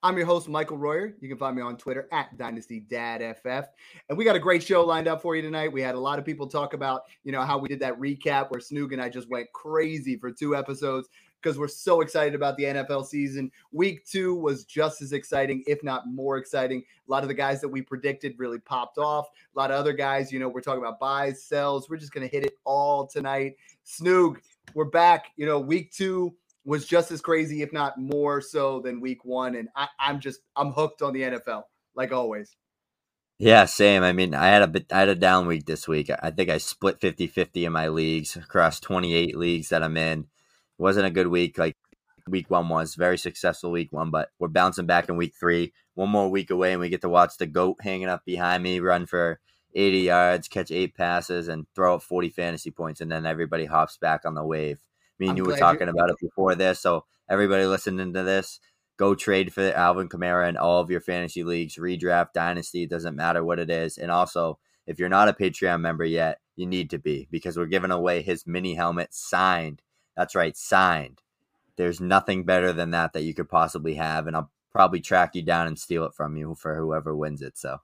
I'm your host, Michael Royer. You can find me on Twitter at Dynasty Dad FF. And we got a great show lined up for you tonight. We had a lot of people talk about, you know, how we did that recap where Snoog and I just went crazy for two episodes because we're so excited about the NFL season. Week two was just as exciting, if not more exciting. A lot of the guys that we predicted really popped off. A lot of other guys, you know, we're talking about buys, sells. We're just going to hit it all tonight. Snoog, we're back. You know, week two was just as crazy, if not more so than week one. And I, I'm just I'm hooked on the NFL, like always. Yeah, same. I mean, I had a bit, I had a down week this week. I think I split 50-50 in my leagues across 28 leagues that I'm in. It wasn't a good week like week one was. Very successful week one, but we're bouncing back in week three. One more week away, and we get to watch the goat hanging up behind me run for 80 yards, catch eight passes, and throw up 40 fantasy points, and then everybody hops back on the wave. Me and I'm you were talking about it before this. So everybody listening to this, go trade for Alvin Kamara in all of your fantasy leagues, redraft, dynasty, doesn't matter what it is. And also, if you're not a Patreon member yet, you need to be because we're giving away his mini helmet signed. That's right, signed. There's nothing better than that that you could possibly have, and I'll probably track you down and steal it from you for whoever wins it. So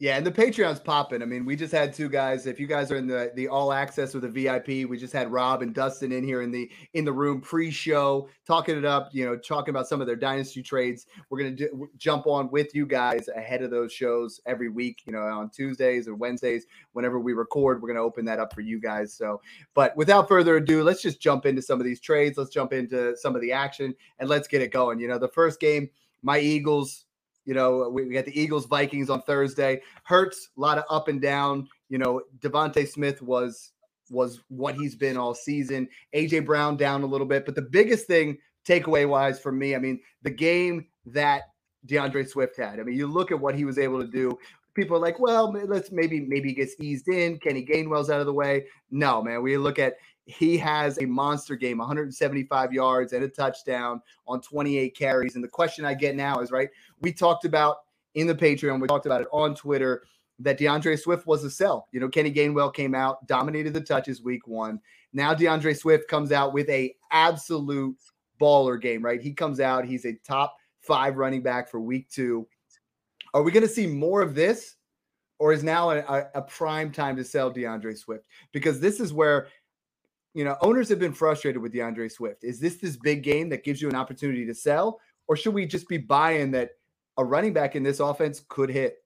yeah, and the Patreon's popping. I mean, we just had two guys. If you guys are in the the all access or the VIP, we just had Rob and Dustin in here in the in the room pre-show, talking it up. You know, talking about some of their dynasty trades. We're gonna jump on with you guys ahead of those shows every week. You know, on Tuesdays or Wednesdays, whenever we record, we're gonna open that up for you guys. So, but without further ado, let's just jump into some of these trades. Let's jump into some of the action and let's get it going. You know, the first game, my Eagles you know, uh, we, we got the Eagles Vikings on Thursday. Hurts a lot of up and down. You know, DeVonta Smith was was what he's been all season. AJ Brown down a little bit, but the biggest thing takeaway wise for me, I mean, the game that D'Andre Swift had. I mean, you look at what he was able to do. People are like, well, let's maybe maybe he gets eased in. Kenny Gainwell's out of the way. No, man. We look at he has a monster game 175 yards and a touchdown on 28 carries. And the question I get now is right, we talked about in the Patreon, we talked about it on Twitter that D'Andre Swift was a sell. You know, Kenny Gainwell came out, dominated the touches week one. Now D'Andre Swift comes out with a absolute baller game, right? He comes out, he's a top five running back for week two. Are we going to see more of this? Or is now a, a, prime time to sell D'Andre Swift? Because this is where you know, owners have been frustrated with D'Andre Swift. Is this this big game that gives you an opportunity to sell, or should we just be buying that a running back in this offense could hit?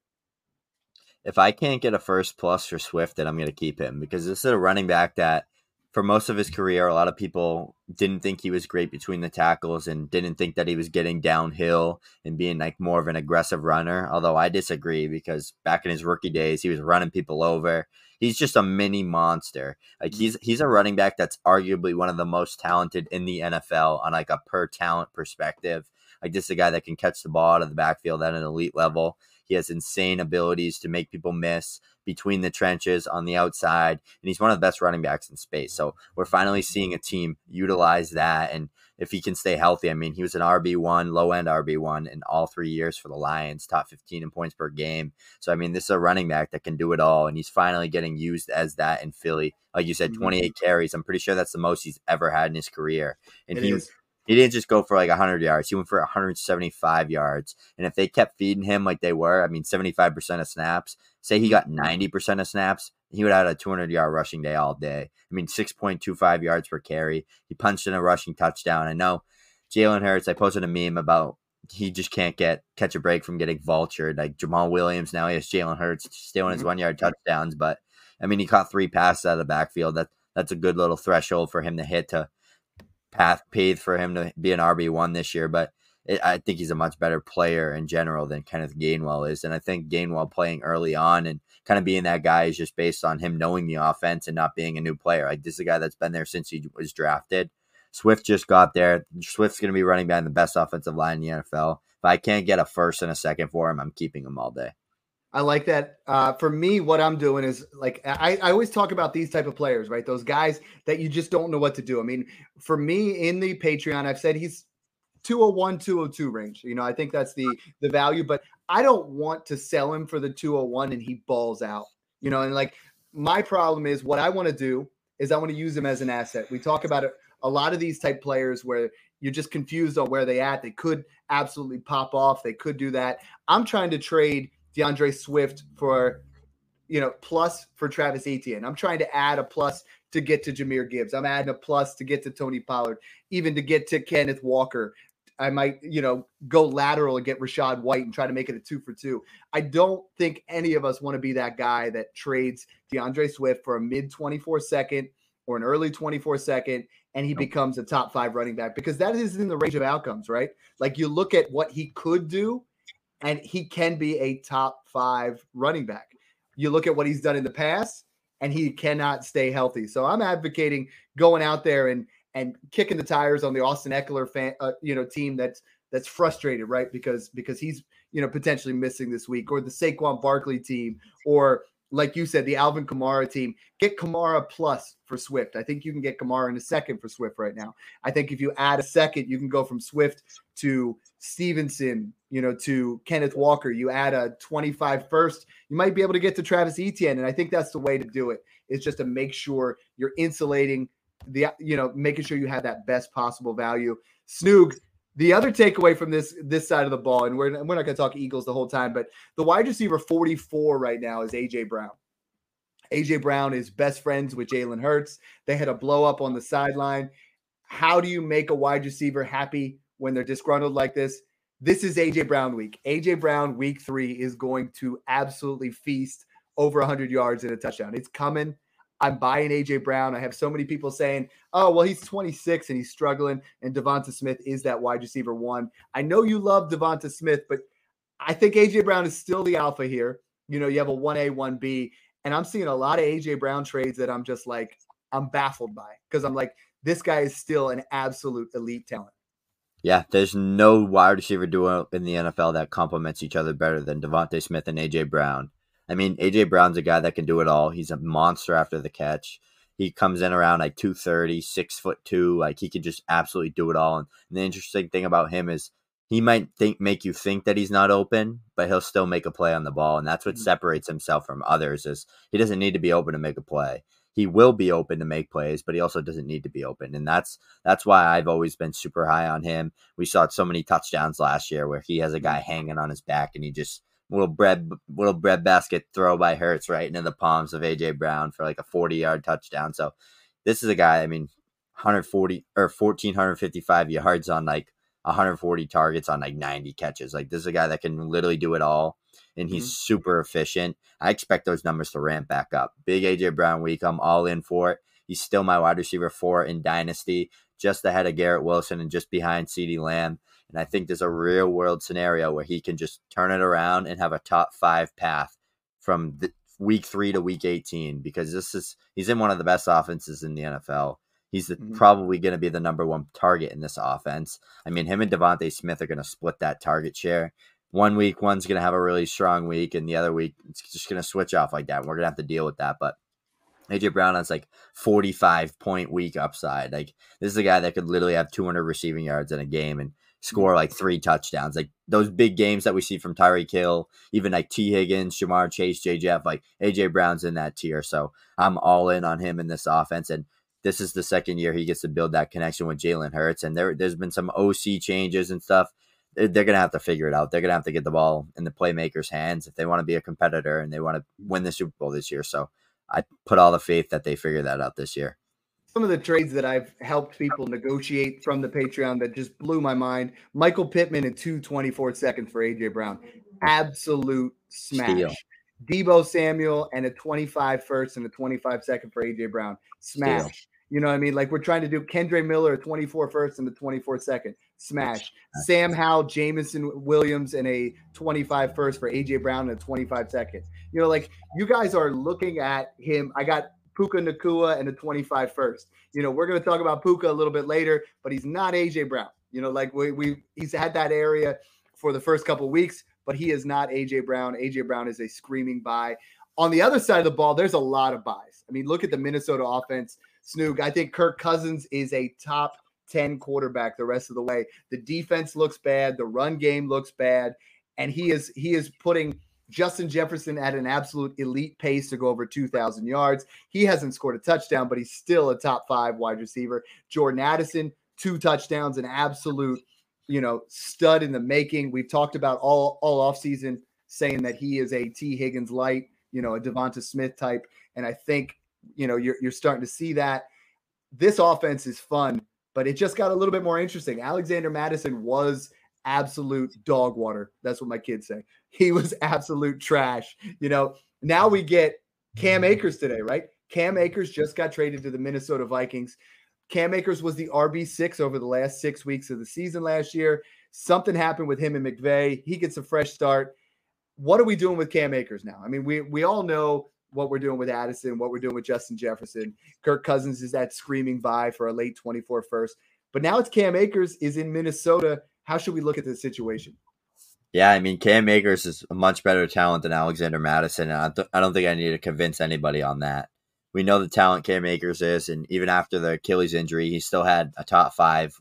If I can't get a first plus for Swift, then I'm going to keep him because this is a running back that, for most of his career, a lot of people didn't think he was great between the tackles and didn't think that he was getting downhill and being like more of an aggressive runner. Although I disagree because back in his rookie days, he was running people over he's just a mini monster. Like mm. he's he's a running back that's arguably one of the most talented in the NFL on like a per talent perspective. Like this is a guy that can catch the ball out of the backfield at an elite level. He has insane abilities to make people miss between the trenches on the outside, and he's one of the best running backs in space. So we're finally seeing a team utilize that. And if he can stay healthy, I mean, he was an RB one, low end RB one in all three years for the Lions, top 15 in points per game. So I mean, this is a running back that can do it all, and he's finally getting used as that in Philly. Like you said, mm-hmm. 28 carries. I'm pretty sure that's the most he's ever had in his career, and it he. Is he didn't just go for like 100 yards. He went for 175 yards. And if they kept feeding him like they were, I mean, 75% of snaps, say he got 90% of snaps, he would have had a 200 yard rushing day all day. I mean, 6.25 yards per carry. He punched in a rushing touchdown. I know Jalen Hurts, I posted a meme about he just can't get catch a break from getting vultured. Like Jamaal Williams, now he has Jalen Hurts stealing his mm-hmm. one yard touchdowns. But I mean, he caught three passes out of the backfield. That that's a good little threshold for him to hit to path paved for him to be an RB one this year, but it, I think he's a much better player in general than Kenneth Gainwell is, and I think Gainwell playing early on and kind of being that guy is just based on him knowing the offense and not being a new player. Like this is a guy that's been there since he was drafted. Swift just got there. Swift's going to be running behind the best offensive line in the NFL. If If I can't get a first and a second for him, I'm keeping him all day. I like that. Uh, for me, what I'm doing is like I, I always talk about these type of players, right? Those guys that you just don't know what to do. I mean, for me in the Patreon, I've said he's 201, 202 range. You know, I think that's the the value, but I don't want to sell him for the 201 and he balls out. You know, and like my problem is what I want to do is I want to use him as an asset. We talk about it a lot of these type players where you're just confused on where they at. They could absolutely pop off. They could do that. I'm trying to trade D'Andre Swift for, you know, plus for Travis Etienne. I'm trying to add a plus to get to Jahmyr Gibbs. I'm adding a plus to get to Tony Pollard, even to get to Kenneth Walker. I might, you know, go lateral and get Rachaad White and try to make it a two for two. I don't think any of us want to be that guy that trades D'Andre Swift for a mid 24 second or an early 24 second and he becomes a top five running back because that is in the range of outcomes, right? Like you look at what he could do and he can be a top five running back. You look at what he's done in the past, and he cannot stay healthy. So I'm advocating going out there and and kicking the tires on the Austin Ekeler fan, uh, you know, team that's that's frustrated, right? Because because he's you know potentially missing this week, or the Saquon Barkley team, or like you said, the Alvin Kamara team. Get Kamara plus for Swift. I think you can get Kamara in a second for Swift right now. I think if you add a second, you can go from Swift to Stevenson, you know, to Kenneth Walker. You add a 25 first, you might be able to get to Travis Etienne. And I think that's the way to do it. it. Is just to make sure you're insulating the, you know, making sure you have that best possible value. Snoog, the other takeaway from this this side of the ball, and we're, we're not going to talk Eagles the whole time, but the wide receiver 44 right now is AJ Brown. AJ Brown is best friends with Jalen Hurts. They had a blow up on the sideline. How do you make a wide receiver happy when they're disgruntled like this? This is AJ Brown week. AJ Brown week three is going to absolutely feast over 100 yards and a touchdown. It's coming. I'm buying AJ Brown. I have so many people saying, "Oh, well, he's 26 and he's struggling." And Devonta Smith is that wide receiver one. I know you love Devonta Smith, but I think AJ Brown is still the alpha here. You know, you have a one A, one B, and I'm seeing a lot of AJ Brown trades that I'm just like, I'm baffled by because I'm like, this guy is still an absolute elite talent. Yeah, there's no wide receiver duo in the NFL that complements each other better than Devonta Smith and AJ Brown. I mean, AJ Brown's a guy that can do it all. He's a monster after the catch. He comes in around like 230, six foot two. Like he can just absolutely do it all. And, the interesting thing about him is he might think make you think that he's not open, but he'll still make a play on the ball. And that's what mm-hmm. separates himself from others is he doesn't need to be open to make a play. He will be open to make plays, but he also doesn't need to be open. And that's that's why I've always been super high on him. We saw so many touchdowns last year where he has a guy hanging on his back and he just little bread little bread basket throw by Hurts right into the palms of AJ Brown for like a 40 yard touchdown. So this is a guy, I mean, 140 or 1455 yards on like 140 targets on like 90 catches. Like this is a guy that can literally do it all and he's mm-hmm. super efficient. I expect those numbers to ramp back up. Big AJ Brown week. I'm all in for it. He's still my wide receiver four in Dynasty, just ahead of Garrett Wilson and just behind CeeDee Lamb. And I think there's a real world scenario where he can just turn it around and have a top five path from the, week three to week 18 because this is he's in one of the best offenses in the NFL. He's the, mm-hmm. probably going to be the number one target in this offense. I mean, him and Devonta Smith are going to split that target share. One week, one's going to have a really strong week, and the other week, it's just going to switch off like that. We're going to have to deal with that. But AJ Brown has like 45 point week upside. Like, this is a guy that could literally have 200 receiving yards in a game. And score like three touchdowns. Like those big games that we see from Tyreek Hill, even like Tee Higgins, Ja'Marr Chase, JJF, like AJ Brown's in that tier. So I'm all in on him in this offense. And this is the second year he gets to build that connection with Jalen Hurts. And there, there's been some OC changes and stuff. They're, to have to figure it out. They're to have to get the ball in the playmakers' hands if they want to be a competitor and they want to win the Super Bowl this year. So I put all the faith that they figure that out this year some of the trades that I've helped people negotiate from the Patreon that just blew my mind. Michael Pittman in two 24 seconds for AJ Brown. Absolute smash. Steal. Deebo Samuel and a 25 first and a 25 second for AJ Brown. Smash. Steal. You know what I mean? Like we're trying to do Kendre Miller, a 24 first and a 24 second. Smash. Sam Howell, Jameson Williams, and a 25 first for AJ Brown and a 25 second. You know, like you guys are looking at him. I got Puka Nacua and a 25 first. You know, we're going to talk about Puka a little bit later, but he's not AJ Brown. You know, like we we he's had that area for the first couple weeks, but he is not AJ Brown. AJ Brown is a screaming buy. On the other side of the ball, there's a lot of buys. I mean, look at the Minnesota offense. Snoog, I think Kirk Cousins is a top 10 quarterback the rest of the way. The defense looks bad, the run game looks bad, and he is he is putting Justin Jefferson at an absolute elite pace to go over 2,000 yards. He hasn't scored a touchdown, but he's still a top five wide receiver. Jordan Addison, two touchdowns, an absolute, you know, stud in the making. We've talked about all all offseason saying that he is a Tee Higgins light, you know, a Devonta Smith type. And I think, you know, you're, you're starting to see that. This offense is fun, but it just got a little bit more interesting. Alexander Mattison was absolute dog water. That's what my kids say. He was absolute trash. You know, now we get Cam Akers today, right? Cam Akers just got traded to the Minnesota Vikings. Cam Akers was the RB6 over the last six weeks of the season last year. Something happened with him and McVay. He gets a fresh start. What are we doing with Cam Akers now? I mean, we we all know what we're doing with Addison, what we're doing with Justin Jefferson. Kirk Cousins is that screaming buy for a late 24 first. But now it's Cam Akers is in Minnesota how should we look at this situation? Yeah, I mean, Cam Akers is a much better talent than Alexander Mattison, And I, th- I don't think I need to convince anybody on that. We know the talent Cam Akers is, and even after the Achilles injury, he still had a top five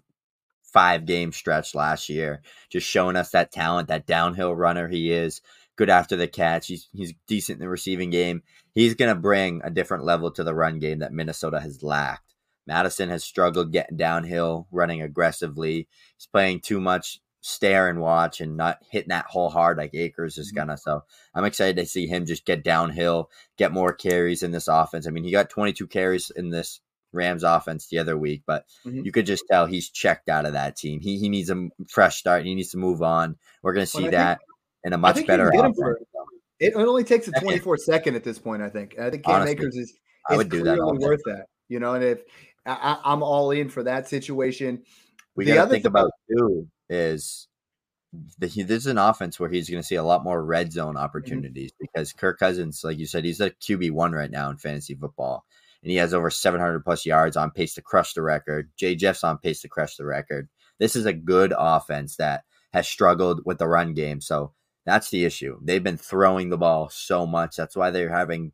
five game stretch last year, just showing us that talent, that downhill runner he is. Good after the catch. He's he's decent in the receiving game. He's gonna bring a different level to the run game that Minnesota has lacked. Mattison has struggled getting downhill, running aggressively. He's playing too much stare and watch and not hitting that hole hard like Akers is mm-hmm. gonna. So I'm excited to see him just get downhill, get more carries in this offense. I mean, he got 22 carries in this Rams offense the other week, but mm-hmm. you could just tell he's checked out of that team. He he needs a fresh start. He needs to move on. We're gonna see well, that think, in a much better it only takes a 24 second at this point. I think. I think Cam Honestly, Akers is, is I would do that worth that. You know, and if I, I'm all in for that situation. We got to think about too is the, he, this is an offense where he's going to see a lot more red zone mm-hmm. opportunities mm-hmm. because Kirk Cousins, like you said, he's a QB one right now in fantasy football, and he has over 700 plus yards on pace to crush the record. Jay Jeff's on pace to crush the record. This is a good offense that has struggled with the run game, so that's the issue. They've been throwing the ball so much. That's why they're having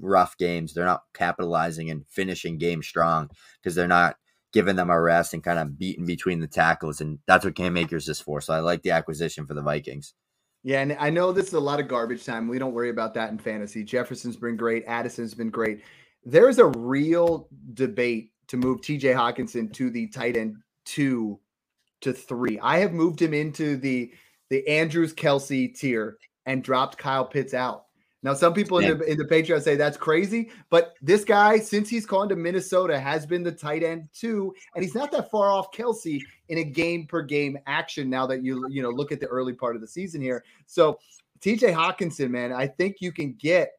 rough games. They're not capitalizing and finishing games strong because they're not giving them a rest and kind of beating between the tackles. And that's what Cam Akers is for. So I like the acquisition for the Vikings. Yeah, and I know this is a lot of garbage time. We don't worry about that in fantasy. Jefferson's been great. Addison's been great. There's a real debate to move TJ Hockenson to the tight end two to three. I have moved him into the the Andrews Kelce tier and dropped Kyle Pitts out. Now, some people in the in the Patreon say that's crazy, but this guy, since he's gone to Minnesota, has been the tight end too, and he's not that far off Kelce in a game per game action. Now that you you know look at the early part of the season here, so T.J. Hockenson, man, I think you can get.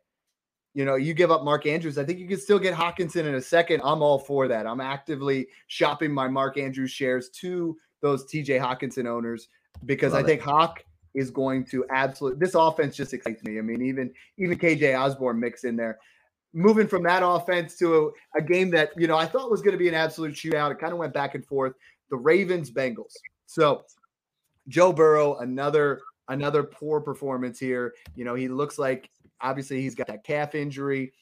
You know, you give up Mark Andrews. I think you can still get Hockenson in a second. I'm all for that. I'm actively shopping my Mark Andrews shares to those TJ Hockenson owners because Love I think Hawk is going to absolutely this offense just excites me. I mean, even even KJ Osborn mixed in there. Moving from that offense to a, a game that you know I thought was going to be an absolute shootout. It kind of went back and forth. The Ravens Bengals. So Joe Burrow, another another poor performance here. You know, he looks like obviously he's got that calf injury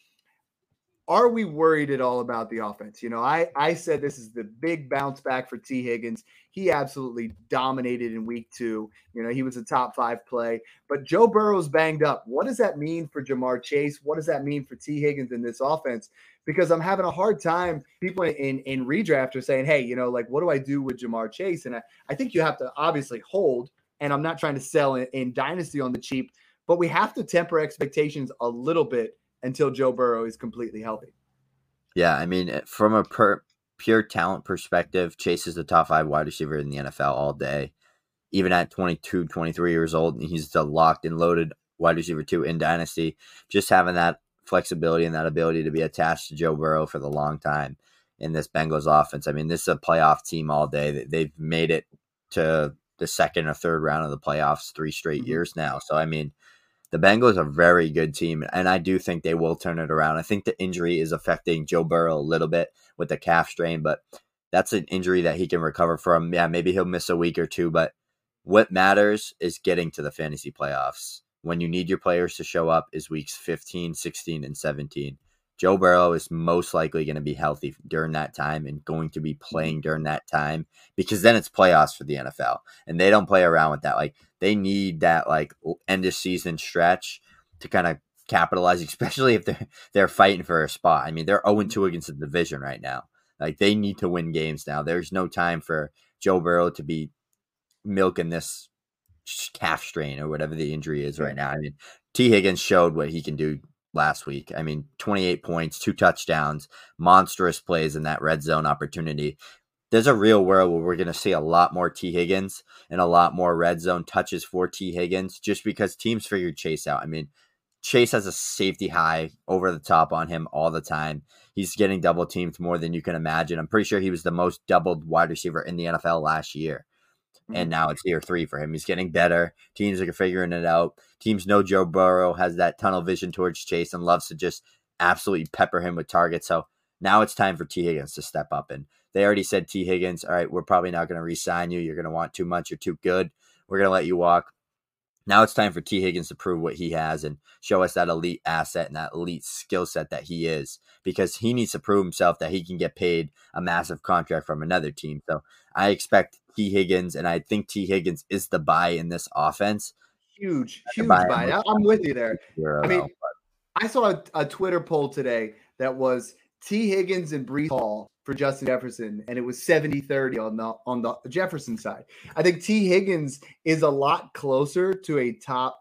are we worried at all about the offense? You know, I I said this is the big bounce back for Tee Higgins. He absolutely dominated in week two. You know, he was a top five play, but Joe Burrow's banged up. What does that mean for Ja'Marr Chase? What does that mean for Tee Higgins in this offense? Because I'm having a hard time. People in in redraft are saying, hey, you know, like what do I do with Ja'Marr Chase? And I, I think you have to obviously hold. And I'm not trying to sell in, in dynasty on the cheap, but we have to temper expectations a little bit until Joe Burrow is completely healthy. Yeah, I mean, eh, from a per, pure talent perspective, Chase is the top five wide receiver in the NFL all day. Even at 22, 23 years old, and he's the locked and loaded wide receiver two in Dynasty. Just having that flexibility and that ability to be attached to Joe Burrow for the long time in this Bengals offense. I mean, this is a playoff team all day. They've made it to the second or third round of the playoffs three straight mm-hmm. years now. So, I mean, the Bengals are a very good team, and I do think they will turn it around. I think the injury is affecting Joe Burrow a little bit with the calf strain, but that's an injury that he can recover from. Yeah, maybe he'll miss a week or two, but what matters is getting to the fantasy playoffs. When you need your players to show up is weeks 15, 16, and 17. Joe Burrow is most likely going to be healthy during that time and going to be mm-hmm. playing during that time because then it's playoffs for the NFL and they don't play around with that. Like they need that like end of season stretch to kind of capitalize, especially if they're they're fighting for a spot. I mean, they're 0 2 mm-hmm. against the division right now. Like they need to win games now. There's no time for Joe Burrow to be milking this calf strain or whatever the injury is right now. I mean, Tee Higgins showed what he can do last week. I mean, 28 points, two touchdowns, monstrous plays in that red zone opportunity. There's a real world where we're going to see a lot more Tee Higgins and a lot more red zone touches for Tee Higgins just because teams figured Chase out. I mean, Chase has a safety high over the top on him all the time. He's getting double teamed more than you can imagine. I'm pretty sure he was the most doubled wide receiver in the NFL last year. Mm-hmm. And now it's year three for him. He's getting better. Teams are figuring it out. Teams know Joe Burrow has that tunnel vision towards Chase and loves to just absolutely pepper him with targets. So now it's time for Tee Higgins to step up. And they already said, Tee Higgins, all right, we're probably not going to re sign you. You're going to want too much. You're too good. We're going to let you walk. Now it's time for Tee Higgins to prove what he has and show us that elite asset and that elite skill set that he is because he needs to prove himself that he can get paid a massive contract from another team. So I expect Tee Higgins, and I think Tee Higgins is the buy in this offense. Huge, huge buy. buy. I'm with you there. I mean, I saw a, a Twitter poll today that was Tee Higgins and Breece Hall for Justin Jefferson, and it was 70 30 on the on the Jefferson side. I think Tee Higgins is a lot closer to a top,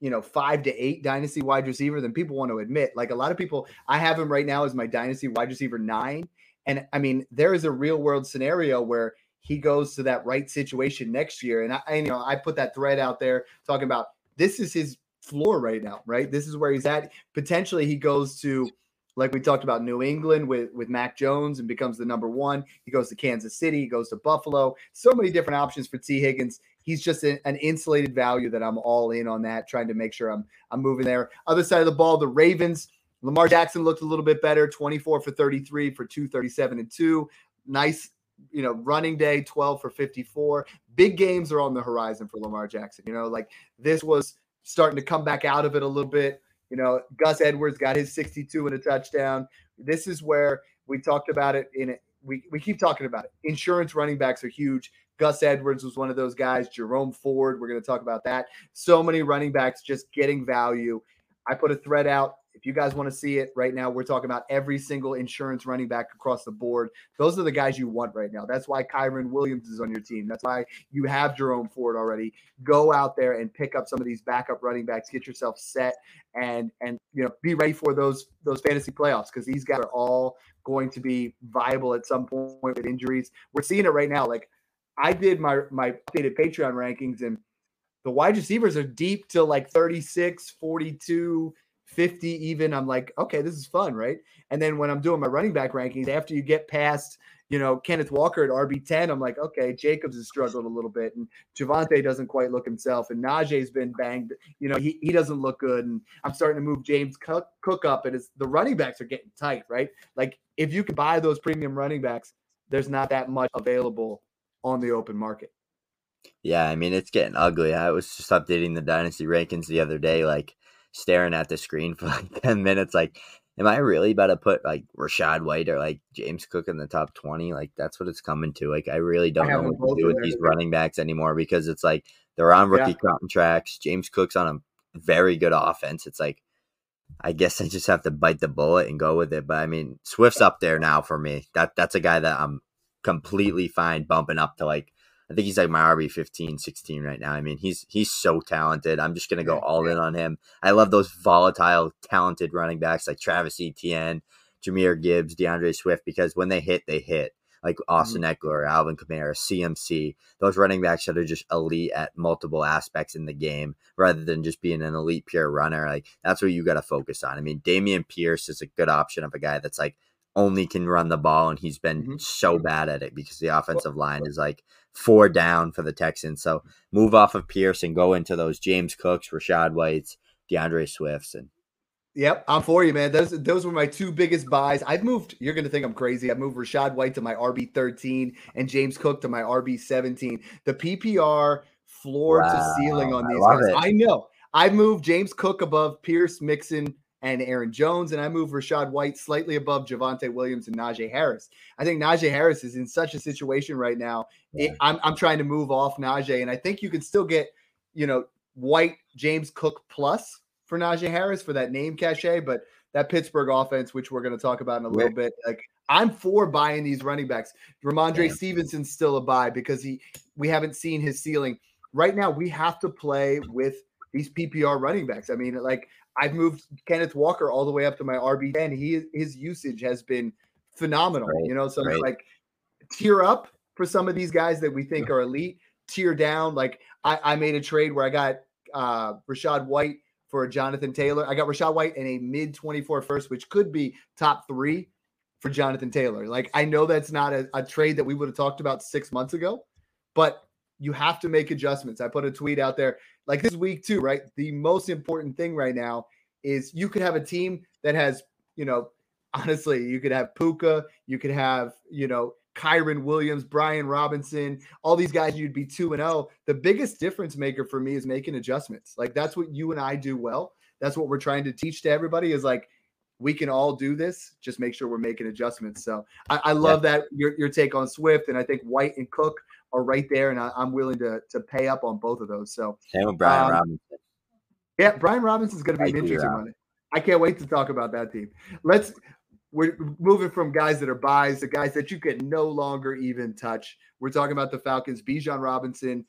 you know, five to eight dynasty wide receiver than people want to admit. Like a lot of people, I have him right now as my dynasty wide receiver nine. And I mean, there is a real world scenario where he goes to that right situation next year. And I, I you know, I put that thread out there talking about this is his floor right now, right? This is where he's at. Potentially he goes to like we talked about New England with with Mac Jones and becomes the number one. He goes to Kansas City, he goes to Buffalo. So many different options for Tee Higgins. He's just an, insulated value that I'm all in on that, trying to make sure I'm I'm moving there. Other side of the ball, the Ravens. Lamar Jackson looked a little bit better, 24 for 33 for 237 and 2. Nice, you know, running day, 12 for 54. Big games are on the horizon for Lamar Jackson. You know, like this was starting to come back out of it a little bit. You know, Gus Edwards got his 62 and a touchdown. This is where we talked about it in it. We, we keep talking about it. Insurance running backs are huge. Gus Edwards was one of those guys. Jerome Ford, we're going to talk about that. So many running backs just getting value. I put a thread out if you guys want to see it right now, we're talking about every single insurance running back across the board. Those are the guys you want right now. That's why Kyren Williams is on your team. That's why you have Jerome Ford already. Go out there and pick up some of these backup running backs. Get yourself set and and you know be ready for those those fantasy playoffs because these guys are all going to be viable at some point with injuries. We're seeing it right now. Like I did my my updated Patreon rankings and the wide receivers are deep to like 36, 42 50 even i'm like okay this is fun right? And then when i'm doing my running back rankings after you get past you know kenneth walker at rb10 i'm like okay jacobs has struggled a little bit and javonte doesn't quite look himself and najee's been banged. You know he, he doesn't look good and i'm starting to move james cook, cook up and it's the running backs are getting tight right? Like if you can buy those premium running backs there's not that much available on the open market. Yeah i mean it's getting ugly. I was just updating the dynasty rankings the other day like staring at the screen for like 10 minutes like am i really about to put like rachaad white or like james cook in the top 20 like that's what it's coming to like i really don't I know what to do with these running backs anymore because it's like they're on rookie yeah. contracts james cook's on a very good offense it's like I guess I just have to bite the bullet and go with it. But I mean, Swift's up there now for me. That that's a guy that I'm completely fine bumping up to like I think he's like my RB 15, 16 right now. I mean, he's he's so talented. I'm just gonna go all in on him. I love those volatile, talented running backs like Travis Etienne, Jahmyr Gibbs, D'Andre Swift, because when they hit, they hit. Like Austin mm-hmm. Ekeler, Alvin Kamara, CMC, those running backs that are just elite at multiple aspects in the game, rather than just being an elite pure runner. Like that's what you got to focus on. I mean, Dameon Pierce is a good option of a guy that's like only can run the ball, and he's been mm-hmm. so bad at it because the offensive line is like four down for the Texans. So move off of Pierce and go into those James Cooks, Rachaad Whites, D'Andre Swifts, and Yep, I'm for you, man. Those those were my two biggest buys. I've moved. You're gonna think I'm crazy. I moved Rachaad White to my RB 13 and James Cook to my RB 17. The PPR floor wow, to ceiling on these I guys. It. I know. I moved James Cook above Pierce, Mixon, and Aaron Jones, and I move Rachaad White slightly above Javonte Williams and Najee Harris. I think Najee Harris is in such a situation right now. It, I'm, I'm trying to move off Najee, and I think you can still get, you know, White, James Cook plus for Najee Harris for that name cachet, but that Pittsburgh offense, which we're going to talk about in a little bit, like I'm for buying these running backs. Rhamondre yeah. Stevenson's still a buy because he we haven't seen his ceiling. Right now, we have to play with these PPR running backs. I mean, like I've moved Kenneth Walker all the way up to my RB ten. He his usage has been phenomenal. Right. You know, so right. like tier up for some of these guys that we think are elite. Tier down, like I, I made a trade where I got uh Rachaad White for Jonathan Taylor. I got Rachaad White in a mid 24 first, which could be top three for Jonathan Taylor. Like I know that's not a, a trade that we would have talked about six months ago, but you have to make adjustments. I put a tweet out there like this week too, right? The most important thing right now is you could have a team that has, you know, honestly, you could have Puka, you could have, you know, Kyren Williams, Brian Robinson, all these guys, you'd be 2 and 0. The biggest difference maker for me is making adjustments. Like that's what you and I do well. That's what we're trying to teach to everybody is like we can all do this. Just make sure we're making adjustments. So I, I love yeah. that your, your take on Swift, and I think White and Cook are right there, and I, am willing to to pay up on both of those. So same with Brian um, Robinson. Yeah, Brian Robinson is going to be an interesting one. I can't wait to talk about that team. Let's we're moving from guys that are buys to guys that you can no longer even touch. We're talking about the Falcons. Bijan Robinson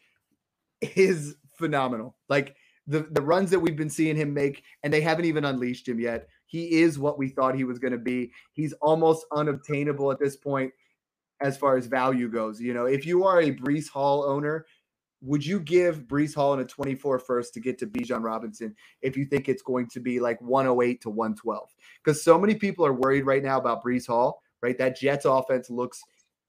is phenomenal. Like the the runs that we've been seeing him make, and they haven't even unleashed him yet. He is what we thought he was going to be. He's almost unobtainable at this point as far as value goes. You know, if you are a Breece Hall owner, would you give Breece Hall in a 24 first to get to Bijan Robinson if you think it's going to be like 108 to 112? Because so many people are worried right now about Breece Hall, right? That Jets offense looks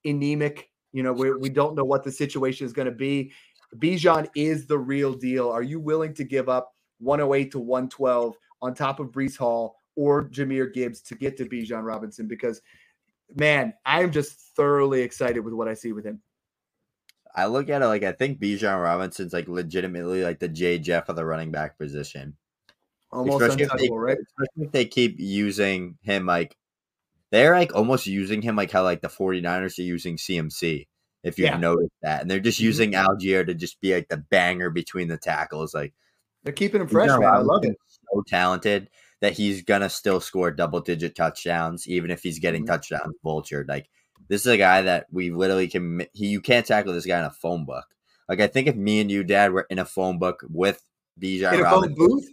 anemic. You know, we, we don't know what the situation is going to be. Bijan is the real deal. Are you willing to give up 108 to 112 on top of Breece Hall or Jahmyr Gibbs to get to Bijan Robinson because, man, I'm just thoroughly excited with what I see with him. I look at it like I think Bijan Robinson's like legitimately like the J Jeff of the running back position. Almost especially if they, right? Especially if they keep using him like they're like almost using him like how like the 49ers are using CMC, if you've yeah. noticed that. And they're just mm-hmm. using Allgeier to just be like the banger between the tackles. Like they're keeping him fresh, man. I love it. So talented that he's gonna still score double digit touchdowns, even if he's getting mm-hmm. touchdowns vultured. Like this is a guy that we literally can. He, you can't tackle this guy in a phone book. Like I think if me and you, Dad, were in a phone book with Bijan in a phone booth.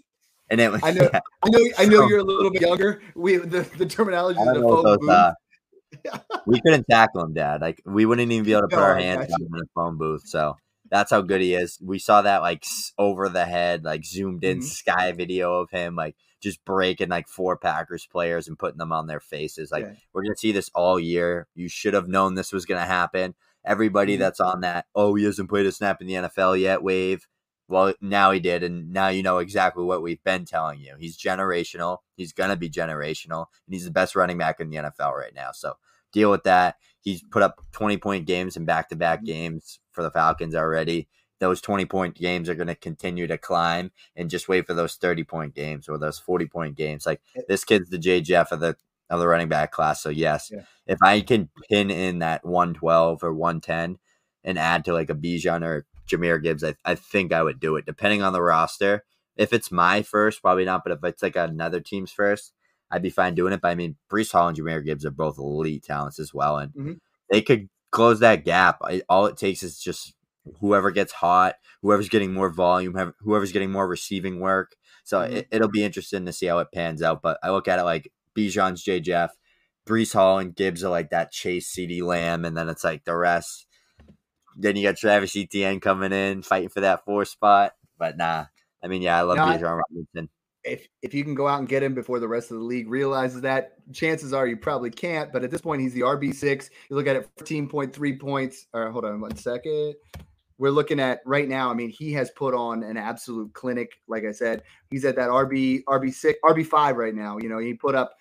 And it was, I know, yeah. I know, I know you're a little bit younger. We the, the terminology is a phone booth. Uh, we couldn't tackle him, Dad. Like we wouldn't even be able to put no, our hands on him in a phone booth. So that's how good he is. We saw that like over the head, like zoomed in mm-hmm. sky video of him, like just breaking like four Packers players and putting them on their faces. Like yeah. we're gonna see this all year. You should have known this was gonna happen. Everybody mm-hmm. that's on that, oh, he hasn't played a snap in the NFL yet, wave. Well, now he did, and now you know exactly what we've been telling you. He's generational. He's gonna be generational, and he's the best running back in the NFL right now. So deal with that. He's put up 20 point games in back to back games for the Falcons already those 20 point games are going to continue to climb and just wait for those 30 point games or those 40 point games. Like this kid's the J Jeff of the of the running back class. So yes, yeah. if I can pin in that 112 or 110 and add to like a Bijan or Jahmyr Gibbs, I, I think I would do it depending on the roster. If it's my first, probably not, but if it's like another team's first, I'd be fine doing it. But I mean, Breece Hall and Jahmyr Gibbs are both elite talents as well, and mm-hmm. they could close that gap. All it takes is just whoever gets hot, whoever's getting more volume, whoever's getting more receiving work. So mm-hmm. it, will be interesting to see how it pans out. But I look at it like Bijan's J. Jeff, Breece Hall and Gibbs are like that Chase CeeDee Lamb, and then it's like the rest. Then you got Travis Etienne coming in, fighting for that four spot. But nah, I mean, yeah, I love no, Bijan Robinson. If if you can go out and get him before the rest of the league realizes that, chances are you probably can't. But at this point, he's the RB six. You look at it, fourteen point three points. Or hold on one second we're looking at right now. I mean, he has put on an absolute clinic. Like I said, he's at that RB RB six RB five right now. You know, he put up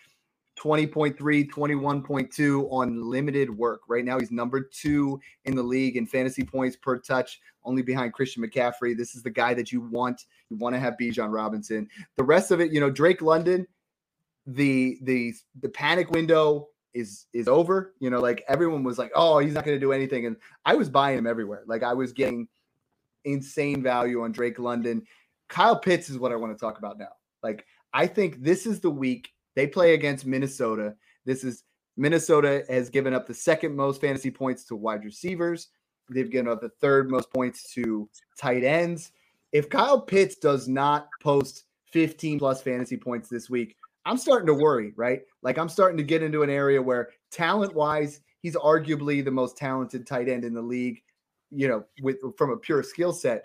20.3, 21.2 on limited work. Right now, he's number two in the league in fantasy points per touch, only behind Christian McCaffrey. This is the guy that you want. You want to have Bijan Robinson. The rest of it, you know, Drake London, the the the panic window is is over. You know, like everyone was like, "Oh, he's not going to do anything," and I was buying him everywhere. Like I was getting insane value on Drake London. Kyle Pitts is what I want to talk about now. Like I think this is the week they play against Minnesota. This is Minnesota has given up the second most fantasy points to wide receivers. They've given up the third most points to tight ends. If Kyle Pitts does not post 15 plus fantasy points this week, I'm starting to worry, right? Like I'm starting to get into an area where talent wise, he's arguably the most talented tight end in the league, you know, with from a pure skill set.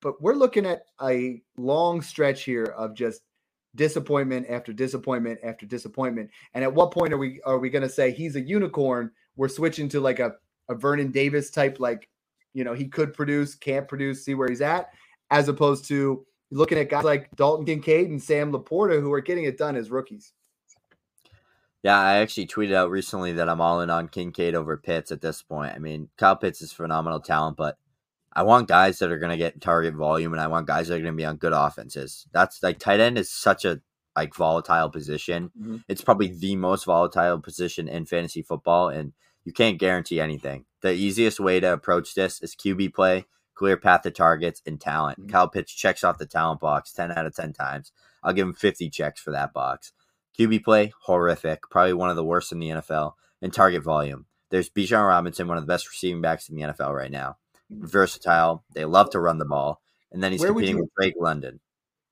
But we're looking at a long stretch here of just disappointment after disappointment after disappointment. And at what point are we are we going to say he's a unicorn? We're switching to like a a Vernon Davis type, like you know he could produce, can't produce, see where he's at, as opposed to looking at guys like Dalton Kincaid and Sam LaPorta who are getting it done as rookies. Yeah, I actually tweeted out recently that I'm all in on Kincaid over Pitts at this point. I mean, Kyle Pitts is phenomenal talent, but I want guys that are going to get target volume, and I want guys that are going to be on good offenses. That's like tight end is such a like volatile position. Mm-hmm. It's probably the most volatile position in fantasy football, and you can't guarantee anything. The easiest way to approach this is QB play clear path to targets, and talent. Mm-hmm. Kyle Pitts checks off the talent box 10 out of 10 times. I'll give him 50 checks for that box. QB play, horrific, probably one of the worst in the NFL. And target volume. There's Bijan Robinson, one of the best receiving backs in the NFL right now. Versatile. They love to run the ball. And then he's where competing you, with Drake London.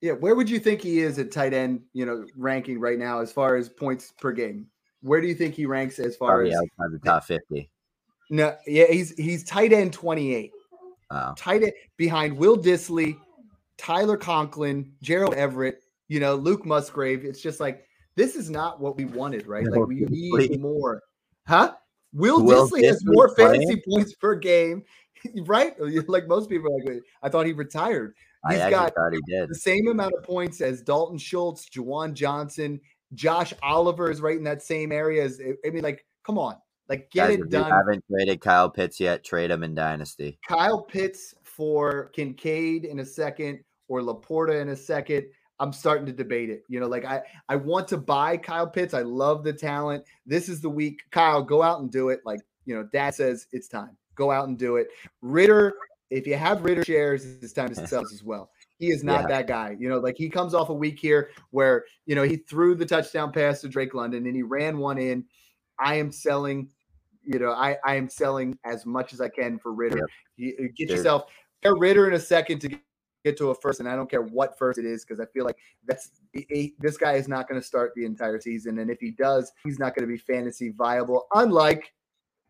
Yeah, where would you think he is at tight end, you know, ranking right now as far as points per game? Where do you think he ranks as far probably as outside the top 50? No, yeah, he's he's tight end 28. Wow. Tight end behind Will Dissly, Tyler Conklin, Gerald Everett, you know, Luke Musgrave. It's just like this is not what we wanted, right? Like we need more. Huh? Will, Will Dissly has more fantasy points per game, right? Like most people are like, I thought he retired. He's I got thought he did. the same amount of points as Dalton Schultz, Juwan Johnson, Josh Oliver is right in that same area. As I mean, like, come on. Like get Guys, it done. haven't traded Kyle Pitts yet. Trade him in Dynasty. Kyle Pitts for Kincaid in a second or LaPorta in a second. I'm starting to debate it. You know, like I I want to buy Kyle Pitts. I love the talent. This is the week. Kyle, go out and do it. Like, you know, dad says it's time. Go out and do it. Ridder, if you have Ridder shares, it's time to sell as well. He is not yeah. that guy. You know, like he comes off a week here where, you know, he threw the touchdown pass to Drake London and he ran one in I am selling, you know, I, I am selling as much as I can for Ridder. You, uh, get yourself a Ridder in a second to get to a first, and I don't care what first it is because I feel like that's this guy is not going to start the entire season, and if he does, he's not going to be fantasy viable. Unlike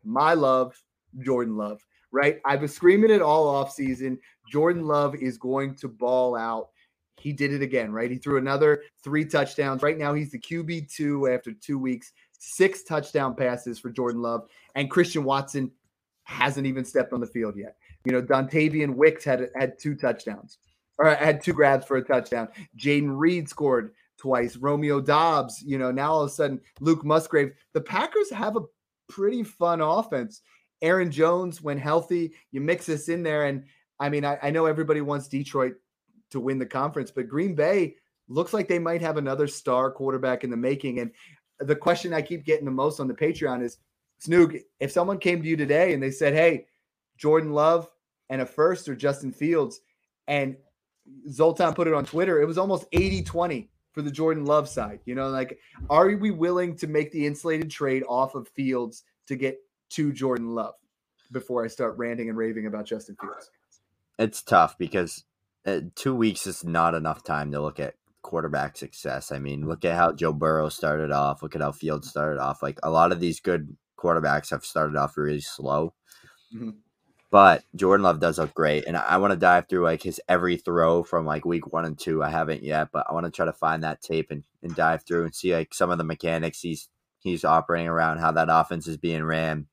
my love, Jordan Love. Right, I was screaming it all off season. Jordan Love is going to ball out. He did it again, right? He threw another three touchdowns. Right now, he's the QB two after two weeks six touchdown passes for Jordan Love, and Christian Watson hasn't even stepped on the field yet. You know, Dontayvion Wicks had had two touchdowns, or had two grabs for a touchdown. Jayden Reed scored twice. Romeo Doubs, you know, now all of a sudden Luke Musgrave. The Packers have a pretty fun offense. Aaron Jones, when healthy, you mix this in there, and I mean, I, I know everybody wants Detroit to win the conference, but Green Bay looks like they might have another star quarterback in the making. And the question I keep getting the most on the Patreon is Snoog, if someone came to you today and they said, Hey, Jordan Love and a first or Justin Fields, and Zoltan put it on Twitter, it was almost 80 20 for the Jordan Love side. You know, like, are we willing to make the insulated trade off of Fields to get to Jordan Love before I start ranting and raving about Justin Fields? It's tough because uh, two weeks is not enough time to look at quarterback success. I mean, look at how Joe Burrow started off. Look at how Fields started off. Like a lot of these good quarterbacks have started off really slow. Mm-hmm. But Jordan Love does look great, and I want to dive through like his every throw from like week one and two. I haven't yet, but I want to try to find that tape and, and dive through and see like some of the mechanics he's he's operating around, how that offense is being ran.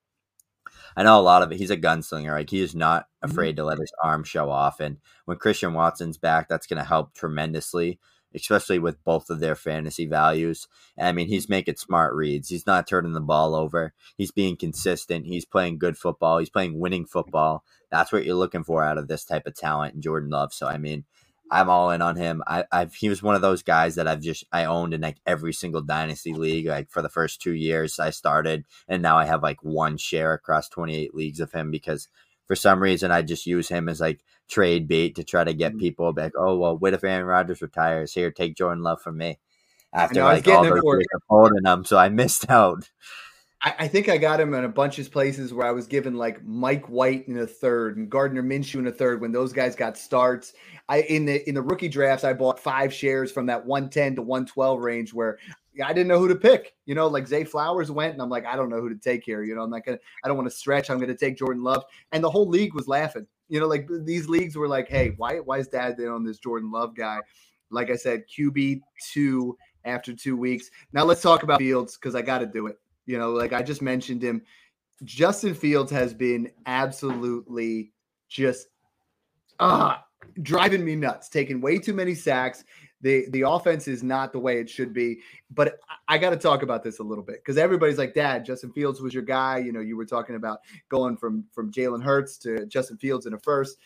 I know a lot of it. He's a gunslinger. Like he is not mm-hmm. afraid to let his arm show off. And when Christian Watson's back, that's going to help tremendously especially with both of their fantasy values. And I mean, he's making smart reads. He's not turning the ball over. He's being consistent. He's playing good football. He's playing winning football. That's what you're looking for out of this type of talent in Jordan Love. So I mean, I'm all in on him. I, I've he was one of those guys that I've just I owned in like every single dynasty league. Like for the first two years I started, and now I have like one share across 28 leagues of him because for some reason I just use him as like trade bait to try to get mm-hmm. people back. Oh well, what if Aaron Rodgers retires? Here, take Jordan Love from me. After I, like all those holding him, so I missed out. I, I, think I got him in a bunch of places where I was given like Mike White in a third and Gardner Minshew in a third when those guys got starts. I in the in the rookie drafts I bought five shares from that 110 to 112 range where I didn't know who to pick. You know, like Zay Flowers went, and I'm like, I don't know who to take here. You know, I'm not gonna, I don't want to stretch. I'm gonna take Jordan Love, and the whole league was laughing. You know, like these leagues were like, hey, why why is Dad in on this Jordan Love guy? Like I said, QB two after two weeks. Now let's talk about Fields because I got to do it. You know, like I just mentioned him. Justin Fields has been absolutely just ah driving me nuts, taking way too many sacks. The the offense is not the way it should be. But I got to talk about this a little bit because everybody's like, Dad, Justin Fields was your guy. You know, you were talking about going from from Jalen Hurts to Justin Fields in a first.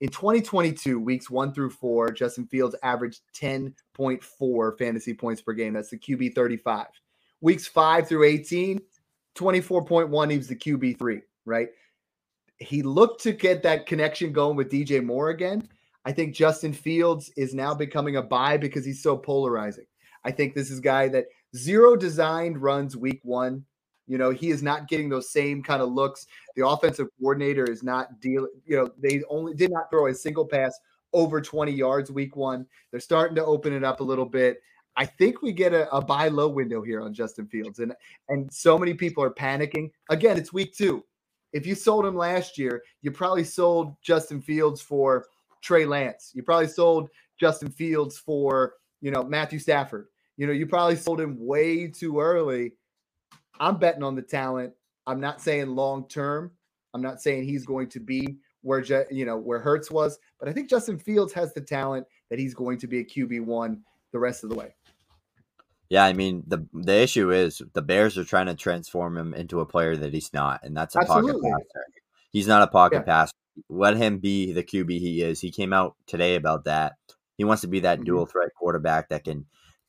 In 2022, weeks one through four, Justin Fields averaged 10.4 fantasy points per game. That's the QB 35 weeks five through 18, 24.1, he was the QB3, right? He looked to get that connection going with DJ Moore again. I think Justin Fields is now becoming a buy because he's so polarizing. I think this is guy that zero designed runs week one. You know, he is not getting those same kind of looks. The offensive coordinator is not dealing, you know, they only did not throw a single pass over 20 yards week one. They're starting to open it up a little bit. I think we get a, a, buy low window here on Justin Fields, and and so many people are panicking. Again, it's week two. If you sold him last year, you probably sold Justin Fields for Trey Lance. You probably sold Justin Fields for you know Matthew Stafford. You know you probably sold him way too early. I'm betting on the talent. I'm not saying long term. I'm not saying he's going to be where you know where Hurts was, but I think Justin Fields has the talent that he's going to be a QB one the rest of the way. Yeah, I mean the the issue is the Bears are trying to transform him into a player that he's not, and that's a Absolutely. pocket passer. He's not a pocket yeah. passer. Let him be the QB he is. He came out today about that. He wants to be that mm-hmm. dual threat quarterback that can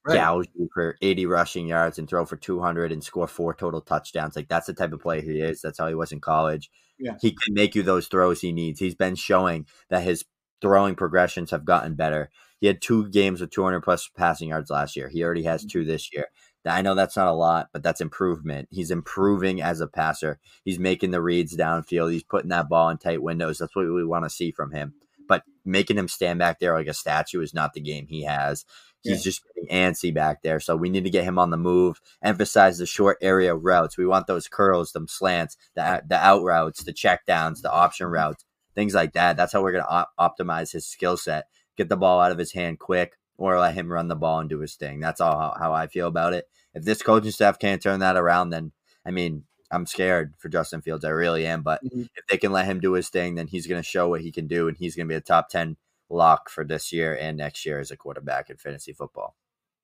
right. gouge you for 80 rushing yards and throw for 200 and score four total touchdowns. Like that's the type of player he is. That's how he was in college. Yeah. He can make you those throws he needs. He's been showing that his throwing progressions have gotten better. He had two games with 200 plus passing yards last year. He already has mm-hmm. two this year. I know that's not a lot, but that's improvement. He's improving as a passer. He's making the reads downfield. He's putting that ball in tight windows. That's what we want to see from him. But making him stand back there like a statue is not the game he has. He's yeah. just getting antsy back there. So we need to get him on the move, emphasize the short area routes. We want those curls, them slants, the, the out routes, the check downs, the option routes, things like that. That's how we're going to op- optimize his skill set get the ball out of his hand quick or let him run the ball and do his thing. That's all how, how I feel about it. If this coaching staff can't turn that around, then I mean, I'm scared for Justin Fields. I really am. But mm-hmm. if they can let him do his thing, then he's going to show what he can do, and he's going to be a top 10 lock for this year and next year as a quarterback in fantasy football.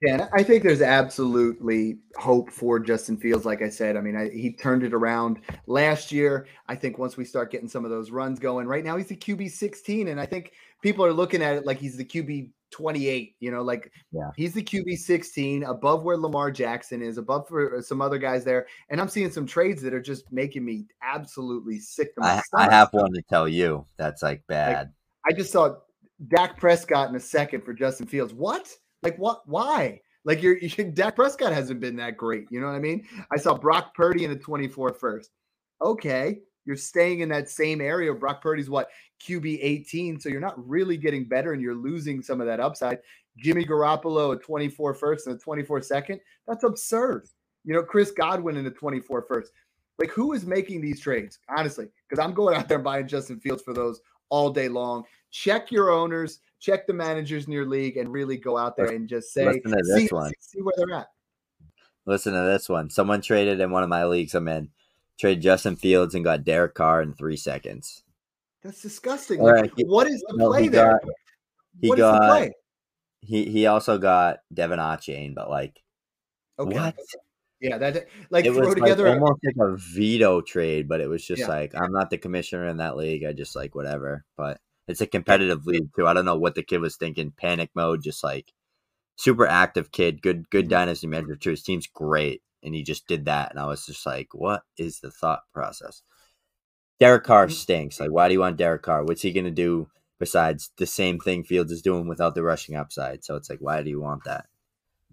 Yeah, I think there's absolutely hope for Justin Fields. Like I said, I mean, I, he turned it around last year. I think once we start getting some of those runs going, right now he's the QB 16, and I think people are looking at it like he's the QB 28. You know, like yeah. he's the QB 16, above where Lamar Jackson is, above for uh, some other guys there. And I'm seeing some trades that are just making me absolutely sick. I, I, have one to tell you that's like bad. Like, I just saw Dak Prescott in a second for Justin Fields. What? Like what? Why? Like you're, you Dak Prescott hasn't been that great. You know what I mean? I saw Brock Purdy in the 24 first. Okay, you're staying in that same area. Brock Purdy's what QB 18, so you're not really getting better, and you're losing some of that upside. Jimmy Garoppolo a 24 first and a 24 second. That's absurd. You know, Chris Godwin in the 24 first. Like, who is making these trades? Honestly, because I'm going out there buying Justin Fields for those all day long. Check your owners check the managers in your league and really go out there and just say, see, see, where they're at. Listen to this one. Someone traded in one of my leagues I'm in, traded Justin Fields and got Derek Carr in three seconds. That's disgusting. Like, right. what is the no, play there? Got, he what got, the play he he also got Devon Achane, but like Okay. what? Yeah, that like It throw was like together. a- almost like a veto trade, but it was just Yeah. like I'm not the commissioner in that league. I just like whatever. But it's a competitive league too. I don't know what the kid was thinking. Panic mode, just like super active kid, good good Mhm. dynasty manager too. His team's great, and he just did that, and I was just like, what is the thought process? Derek Carr Mhm. stinks. Like, why do you want Derek Carr? What's he gonna do besides the same thing Fields is doing without the rushing upside? So it's like, why do you want that?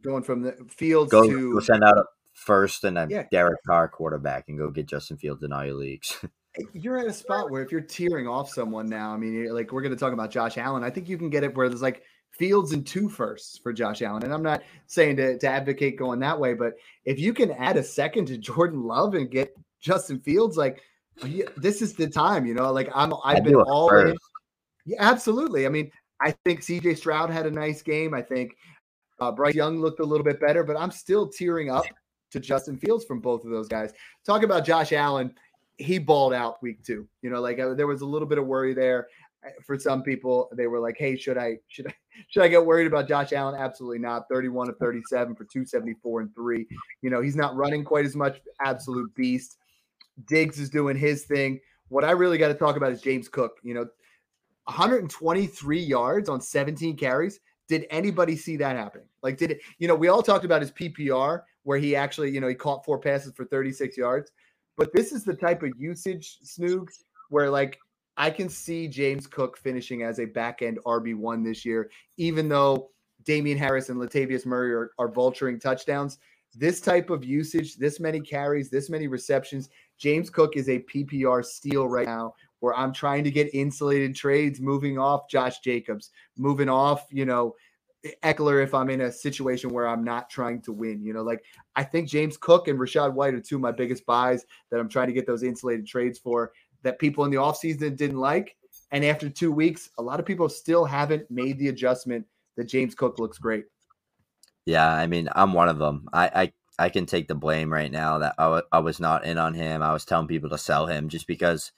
going from the fields Go, to go send out a first and a Yeah. Derek Carr quarterback and go get Justin Fields in all your leagues. you're at a spot where if you're tearing off someone now, I mean, like we're going to talk about Josh Allen. I think you can get it where there's like Fields and two firsts for Josh Allen. And I'm not saying to, to advocate going that way, but if you can add a second to Jordan Love and get Justin Fields, like this is the time, you know, like I'm, I've been all in. Yeah, absolutely. I mean, I think CJ Stroud had a nice game. I think uh, Bryce Young looked a little bit better, but I'm still tearing up to Justin Fields from both of those guys. Talk about Josh Allen. He balled out week two. You know, like uh, there was a little bit of worry there uh, for some people. They were like, "Hey, should I should I should I get worried about Josh Allen?" Absolutely not. 31 of 37 for 274 and three. You know, he's not running quite as much. Absolute beast. Diggs is doing his thing. What I really got to talk about is James Cook. You know, 123 yards on 17 carries. Did anybody see that happening? Like, did it, you know, we all talked about his PPR where he actually, you know, he caught four passes for 36 yards. But this is the type of usage, Snoog, where like I can see James Cook finishing as a back end RB1 this year, even though Damien Harris and Latavius Murray are, are vulturing touchdowns. This type of usage, this many carries, this many receptions, James Cook is a PPR steal right now where I'm trying to get insulated trades, moving off Josh Jacobs, moving off, you know, Ekeler if I'm in a situation where I'm not trying to win. You know, like I think James Cook and Rachaad White are two of my biggest buys that I'm trying to get those insulated trades for that people in the offseason didn't like. And after two weeks, a lot of people still haven't made the adjustment that James Cook looks great. Yeah, I mean, I'm one of them. I I, I can take the blame right now that I I was not in on him. I was telling people to sell him just because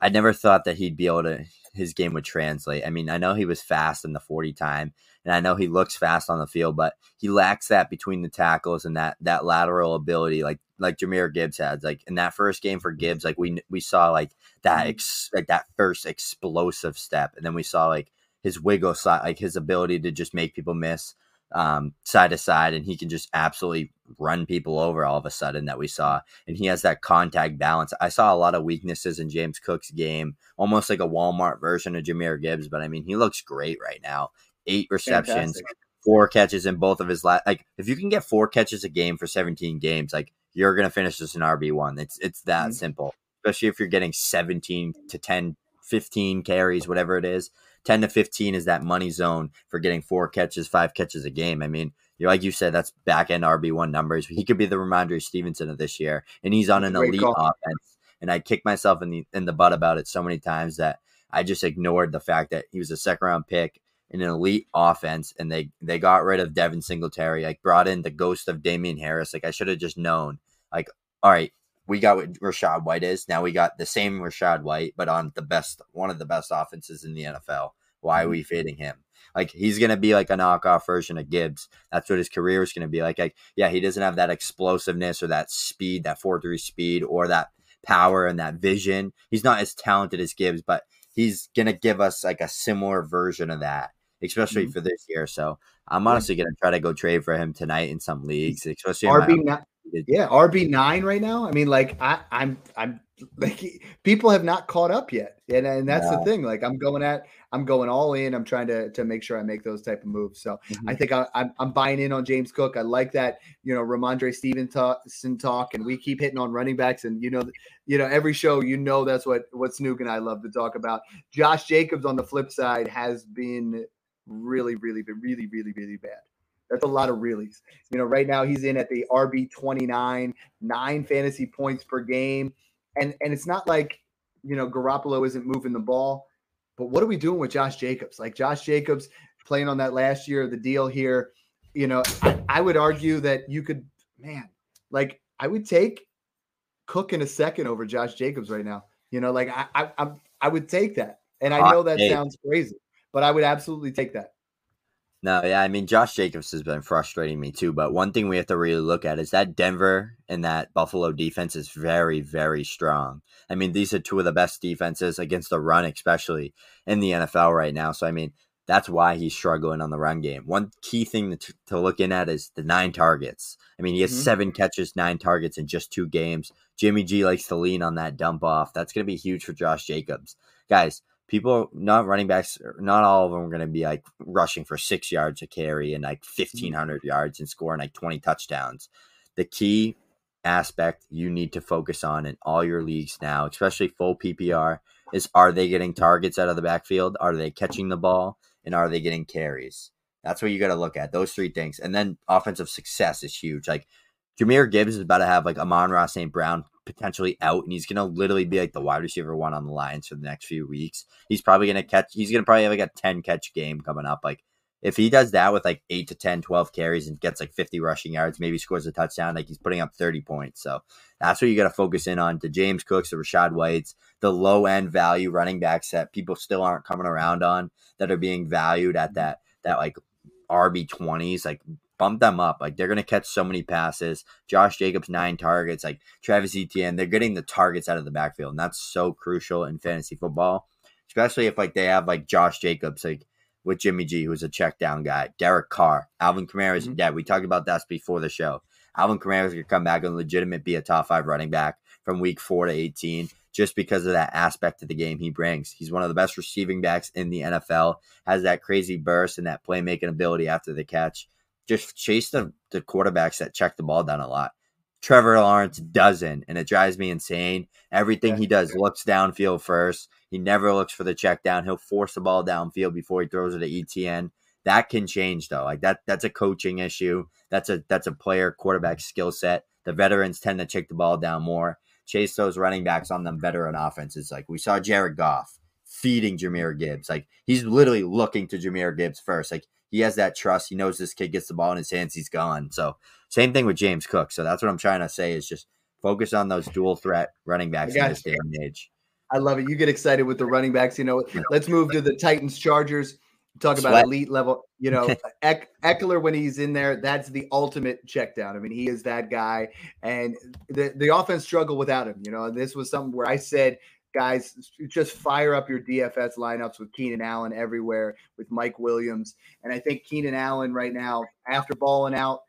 I never thought that he'd be able to his game would translate. I mean, I know he was fast in the 40 time and I know he looks fast on the field, but he lacks that between the tackles and that that lateral ability like like Jahmyr Gibbs had. Like in that first game for Gibbs, like we we saw like that mm-hmm. ex, like that first explosive step and then we saw like his wiggle side, like his ability to just make people miss um, side to side, and he can just absolutely run people over all of a sudden that we saw. And he has that contact balance. I saw a lot of weaknesses in James Cook's game, almost like a Walmart version of Jahmyr Gibbs, but I mean, he looks great right now. Eight receptions, Fantastic. four catches in both of his last. Like, if you can get four catches a game for 17 games, like you're gonna finish this in RB one. It's it's that Mhm. simple. Especially if you're getting 17 to 10, 15 carries, whatever it is. 10 to 15 is that money zone for getting four catches, five catches a game. I mean, you're like you said, that's back end RB1 numbers. He could be the Rhamondre Stevenson of this year, and he's on an Great elite call. offense. And I kicked myself in the in the butt about it so many times that I just ignored the fact that he was a second round pick in an elite offense, and they they got rid of Devin Singletary, like brought in the ghost of Damien Harris. Like I should have just known. Like, all right, we got what Rachaad White is. Now we got the same Rachaad White, but on the best one of the best offenses in the NFL. Why are we fading him? Like he's gonna be like a knockoff version of Gibbs. That's what his career is gonna be like. Like, yeah, he doesn't have that explosiveness or that speed, that four three speed, or that power and that vision. He's not as talented as Gibbs, but he's gonna give us like a similar version of that, especially Mhm. for this year. So I'm honestly gonna try to go trade for him tonight in some leagues, especially RB yeah, RB nine right now. I mean, like I, I'm, I'm like people have not caught up yet, and and that's the thing. Like I'm going at, I'm going all in. I'm trying to to make sure I make those type of moves. So I mm-hmm. think I, I'm I'm buying in on James Cook. I like that. You know, Rhamondre Stevenson talk, and we keep hitting on running backs, and you know, you know, every show, you know, that's what what Snoog and I love to talk about. Josh Jacobs on the flip side has been really, really, really, really, really bad. That's a lot of reallys. You know, right now he's in at the RB 29, nine fantasy points per game. And and it's not like, you know, Garoppolo isn't moving the ball. But what are we doing with Josh Jacobs? Like Josh Jacobs playing on that last year of the deal here. You know, I, I would argue that you could, man, like I would take Cook in a second over Josh Jacobs right now. You know, like I I I'm, I would take that. And I know that sounds crazy, but I would absolutely take that. No, yeah, I mean Josh Jacobs has been frustrating me too, but one thing we have to really look at is that Denver and that Buffalo defense is very, very strong. I mean, these are two of the best defenses against the run, especially in the NFL right now. So I mean, that's why he's struggling on the run game. One key thing to, to look in at is the nine targets. I mean, he has mm-hmm. seven catches, nine targets in just two games. Jimmy G likes to lean on that dump off. That's going to be huge for Josh Jacobs. Guys, people not running backs not all of them are going to be like rushing for six yards a carry and like 1500 mm-hmm. yards and scoring like 20 touchdowns. The key aspect you need to focus on in all your leagues now especially full ppr is are they getting targets out of the backfield? Are they catching the ball? And are they getting carries? That's what you got to look at those three things. And then offensive success is huge. Like Jahmyr Gibbs is about to have like Amon-Ra St. Brown potentially out, and he's going to literally be like the wide receiver one on the Lions for the next few weeks. He's probably going to catch, he's going to probably have like a 10 catch game coming up. Like, if he does that with like 8 to 10, 12 carries and gets like 50 rushing yards, maybe scores a touchdown, like he's putting up 30 points. So that's what you got to focus in on. The James Cooks, the Rachaad Whites, the low end value running backs that people still aren't coming around on that are being valued at that, that like RB 20s. Like bump them up. Like they're going to catch so many passes. Josh Jacobs, nine targets. Like Travis Etienne, they're getting the targets out of the backfield. And that's so crucial in fantasy football, especially if like they have like Josh Jacobs, like with Jimmy G, who's a check down guy, Derek Carr, Alvin Kamara's mm-hmm. dad. We talked about that before the show. Alvin Kamara's going to come back and legitimate be a top five running back from week four to 18 just because of that aspect of the game he brings. He's one of the best receiving backs in the NFL, has that crazy burst and that playmaking ability after the catch just chase the, the quarterbacks that check the ball down a lot. Trevor Lawrence doesn't, and it drives me insane. Everything he does looks downfield first. He never looks for the check down. He'll force the ball downfield before he throws it to Etienne. That can change though. Like that that's a coaching issue. That's a that's a player quarterback skill set. The veterans tend to check the ball down more. Chase those running backs on them veteran offenses. Like we saw Jared Goff feeding Jahmyr Gibbs. Like he's literally looking to Jahmyr Gibbs first. Like he has that trust. He knows this kid gets the ball in his hands, he's gone. So same thing with James Cook. So that's what I'm trying to say is just focus on those dual threat running backs in this day and age. I love it. You get excited with the running backs. You know, let's move to the Titans Chargers. Talk about Sweat. elite level. You know, Eck, Ekeler when he's in there, that's the ultimate check down. I mean, he is that guy, and the the offense struggled without him. You know, this was something where I said guys, just fire up your DFS lineups with Keenan Allen everywhere, with Mike Williams. And I think Keenan Allen right now, after balling out,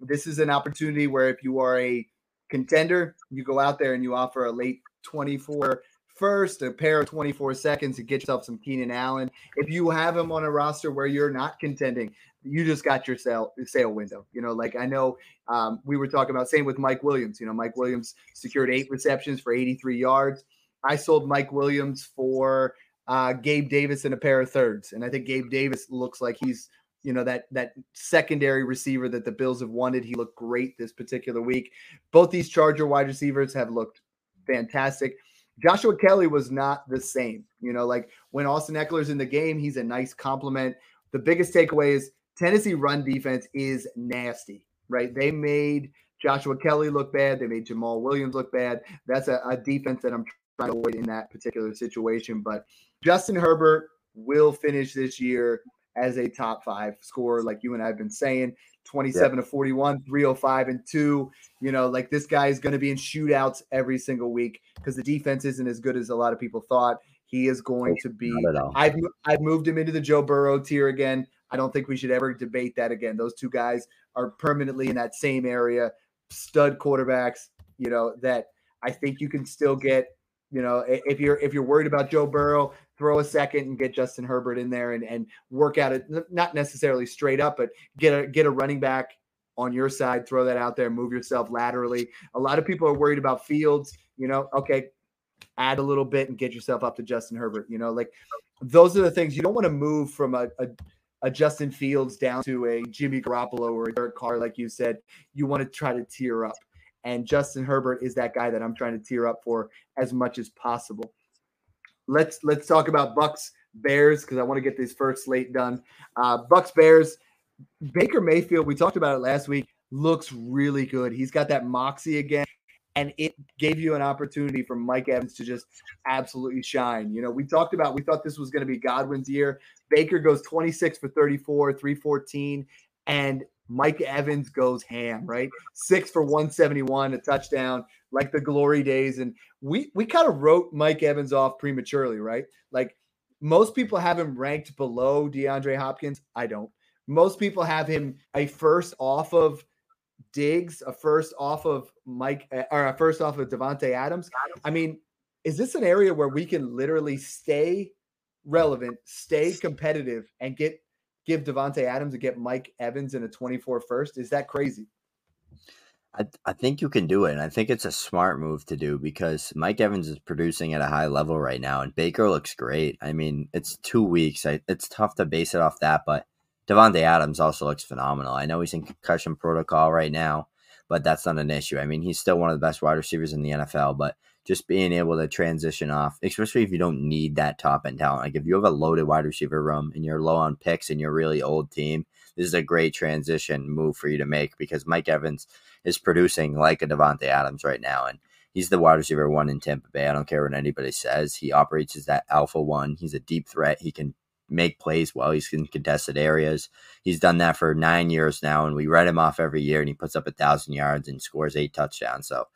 this is an opportunity where if you are a contender, you go out there and you offer a late 24 first, a pair of 24 seconds to get yourself some Keenan Allen. If you have him on a roster where you're not contending, you just got your sale sale window. You know, like I know um, we were talking about same with Mike Williams. You know, Mike Williams secured eight receptions for 83 yards. I sold Mike Williams for uh, Gabe Davis and a pair of thirds, and I think Gabe Davis looks like he's you know that that secondary receiver that the Bills have wanted. He looked great this particular week. Both these Charger wide receivers have looked fantastic. Joshua Kelley was not the same. You know, like when Austin Ekeler's in the game, he's a nice compliment. The biggest takeaway is Tennessee run defense is nasty, right? They made Joshua Kelley look bad. They made Jamaal Williams look bad. That's a, a defense that I'm trying to avoid in that particular situation. But Justin Herbert will finish this year as a top five scorer, like you and I have been saying. 27 yeah. to 41, 305 and 2. You know, like this guy is going to be in shootouts every single week because the defense isn't as good as a lot of people thought. He is going to be. I've I've moved him into the Joe Burrow tier again. I don't think we should ever debate that again. Those two guys are permanently in that same area, stud quarterbacks. You know that I think you can still get you know, if you're if you're worried about Joe Burrow, throw a second and get Justin Herbert in there and, and work out it not necessarily straight up, but get a get a running back on your side, throw that out there, move yourself laterally. A lot of people are worried about Fields, you know, okay, add a little bit and get yourself up to Justin Herbert. You know, like those are the things you don't want to move from a, a, a Justin Fields down to a Jimmy Garoppolo or a Derek Carr, like you said. You want to try to tear up. And Justin Herbert is that guy that I'm trying to tear up for as much as possible. Let's let's talk about Bucks Bears because I want to get this first slate done. Uh, Bucks Bears. Baker Mayfield. We talked about it last week. Looks really good. He's got that moxie again. and it gave you an opportunity for Mike Evans to just absolutely shine. You know, we talked about we thought this was going to be Godwin's year. Baker goes 26 for 34, 314, and Mike Evans goes ham, right? Six for 171, a touchdown, like the glory days. And we we kind of wrote Mike Evans off prematurely, right? Like most people have him ranked below DeAndre Hopkins. I don't. Most people have him a first off of Diggs, a first off of Mike, eh, or a first off of Davante Adams. I mean, is this an area where we can literally stay relevant, stay competitive, and get give Davante Adams and get Mike Evans in a 24 first? Is that crazy? I, I think you can do it. And I think it's a smart move to do because Mike Evans is producing at a high level right now, and Baker looks great. I mean, it's two weeks. I, it's tough to base it off that, but Davante Adams also looks phenomenal. I know he's in concussion protocol right now, but that's not an issue. I mean, he's still one of the best wide receivers in the NFL, but just being able to transition off, especially if you don't need that top end talent. Like if you have a loaded wide receiver room and you're low on picks and you're a really old team, this is a great transition move for you to make because Mike Evans is producing like a Davante Adams right now. And he's the wide receiver one in Tampa Bay. I don't care what anybody says. He operates as that alpha one. He's a deep threat. He can make plays well. He's in contested areas. He's done that for nine years now, and we write him off every year, and he puts up a thousand yards and scores eight touchdowns. So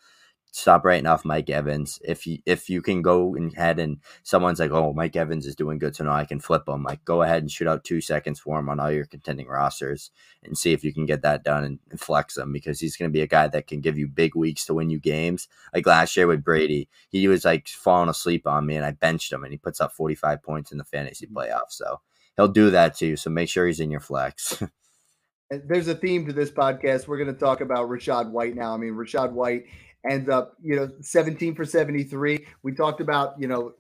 stop writing off Mike Evans. If you if you can go ahead and someone's like, oh, Mike Evans is doing good, so now I can flip him. Like, go ahead and shoot out two seconds for him on all your contending rosters and see if you can get that done and, and flex him because he's going to be a guy that can give you big weeks to win you games. Like last year with Brady, he was like falling asleep on me, and I benched him, and he puts up forty five points in the fantasy mm-hmm. playoffs. So he'll do that too. So make sure he's in your flex. There's a theme to this podcast. We're going to talk about Rachaad White now. I mean, Rachaad White ends up, you know, 17 for 73. We talked about, you know,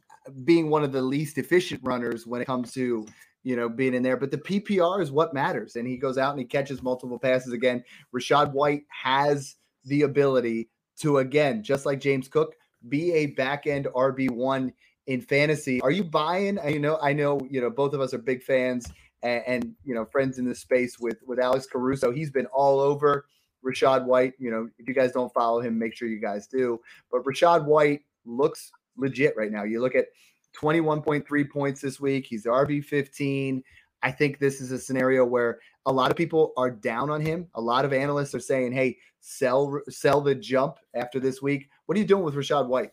being one of the least efficient runners when it comes to, you know, being in there. But the PPR is what matters. And he goes out and he catches multiple passes again. Rachaad White has the ability to, again, just like James Cook, be a back end RB1 in fantasy. Are you buying? You know, I know, you know, both of us are big fans and, and you know, friends in the space with with Alex Caruso. He's been all over Rachaad White. You know, if you guys don't follow him, make sure you guys do. But Rachaad White looks legit right now. You look at 21.3 points this week. He's RB 15. I think this is a scenario where a lot of people are down on him. A lot of analysts are saying, "Hey, sell sell the jump after this week." What are you doing with Rachaad White?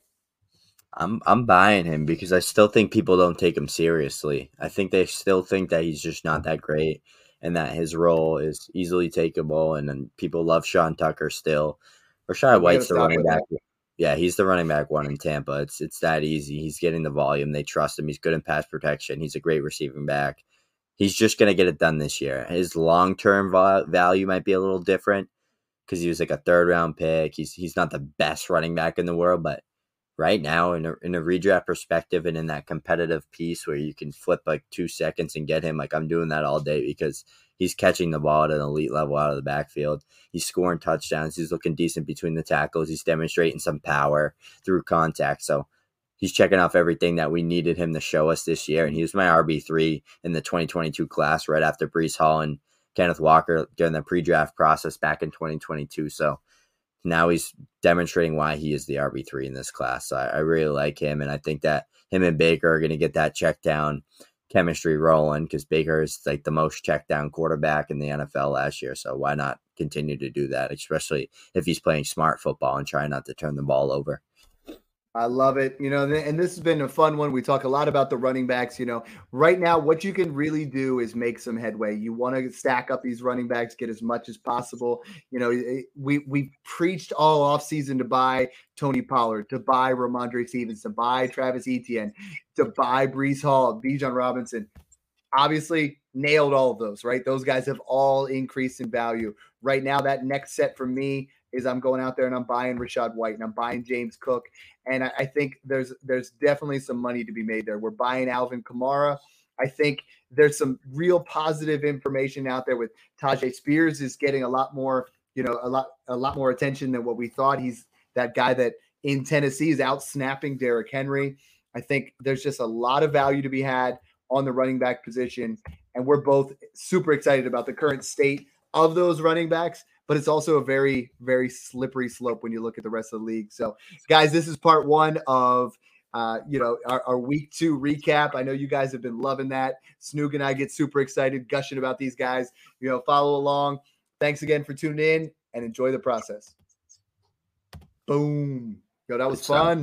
I'm I'm buying him because I still think people don't take him seriously. I think they still think that he's just not that great and that his role is easily takeable. And then people love Sean Tucker still. Rachaad White's the running back. That. Yeah, he's the running back one in Tampa. It's it's that easy. He's getting the volume. They trust him. He's good in pass protection. He's a great receiving back. He's just going to get it done this year. His long term value might be a little different because he was like a third round pick. He's he's not the best running back in the world, but right now in a, in a redraft perspective and in that competitive piece where you can flip like two seconds and get him like i'm doing that all day because he's catching the ball at an elite level out of the backfield. He's scoring touchdowns. He's looking decent between the tackles. He's demonstrating some power through contact. So he's checking off everything that we needed him to show us this year. And he was my rb3 in the 2022 class right after breece hall and kenneth walker during the pre-draft process back in 2022 so now he's demonstrating why he is the RB three in this class. So I, I, really like him, and I think that him and Baker are going to get that check down chemistry rolling because Baker is like the most check down quarterback in the NFL last year. So why not continue to do that, especially if he's playing smart football and trying not to turn the ball over. I love it. You know, and this has been a fun one. We talk a lot about the running backs. You know, right now, what you can really do is make some headway. You want to stack up these running backs, get as much as possible. You know, eh, we we preached all off season to buy Tony Pollard, to buy Rhamondre Stevens, to buy Travis Etienne, to buy Breece Hall, Bijan Robinson. Obviously, nailed all of those. Right, those guys have all increased in value. Right now, that next set for me is I'm going out there and I'm buying Rachaad White and I'm buying James Cook. And I, I, think there's there's definitely some money to be made there. We're buying Alvin Kamara. I think there's some real positive information out there with Tyjae Spears is getting a lot more, you know, a lot a lot more attention than what we thought. He's that guy that in Tennessee is out snapping Derrick Henry. I think there's just a lot of value to be had on the running back position. And we're both super excited about the current state of those running backs. But it's also a very, very slippery slope when you look at the rest of the league. So, guys, this is part one of uh, you know, our, our, week two recap. I know you guys have been loving that. Snoog and I get super excited gushing about these guys. You know, follow along. Thanks again for tuning in and enjoy the process. Boom. Yo, that was fun.